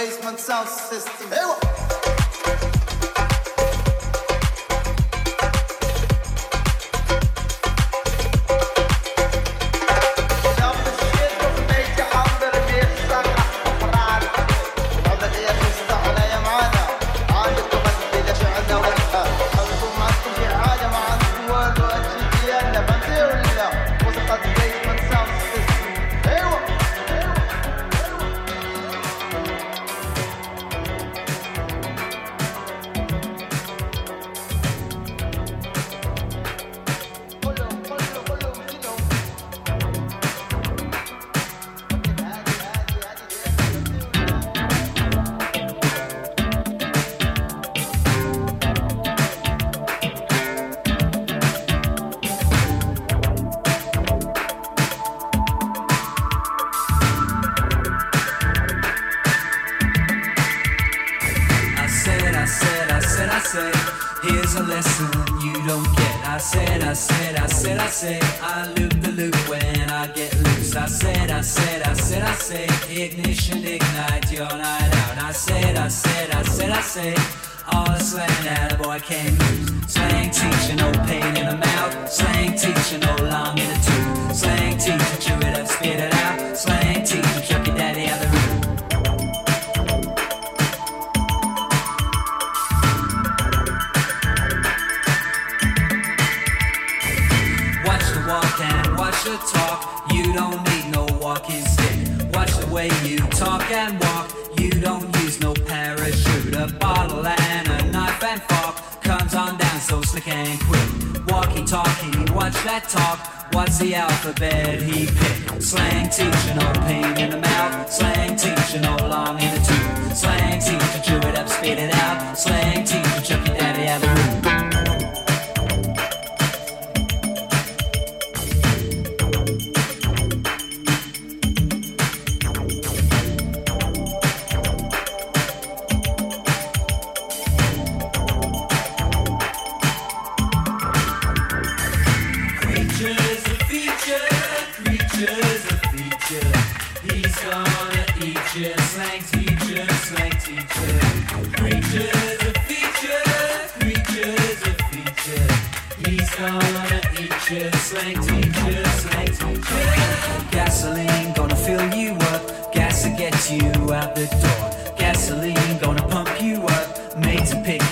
Gasoline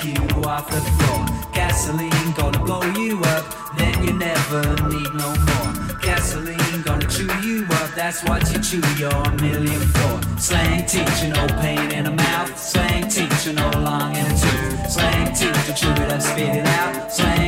you off the floor. Gasoline gonna blow you up, then you never need no more. Gasoline gonna chew you up, that's what you chew your million for. Slang teacher, no pain in the mouth. Slang teacher, no long in the tooth. Slang teacher, chew it up, spit it out. Slang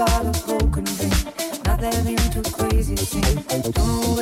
about a broken ring. Not that into crazy things. do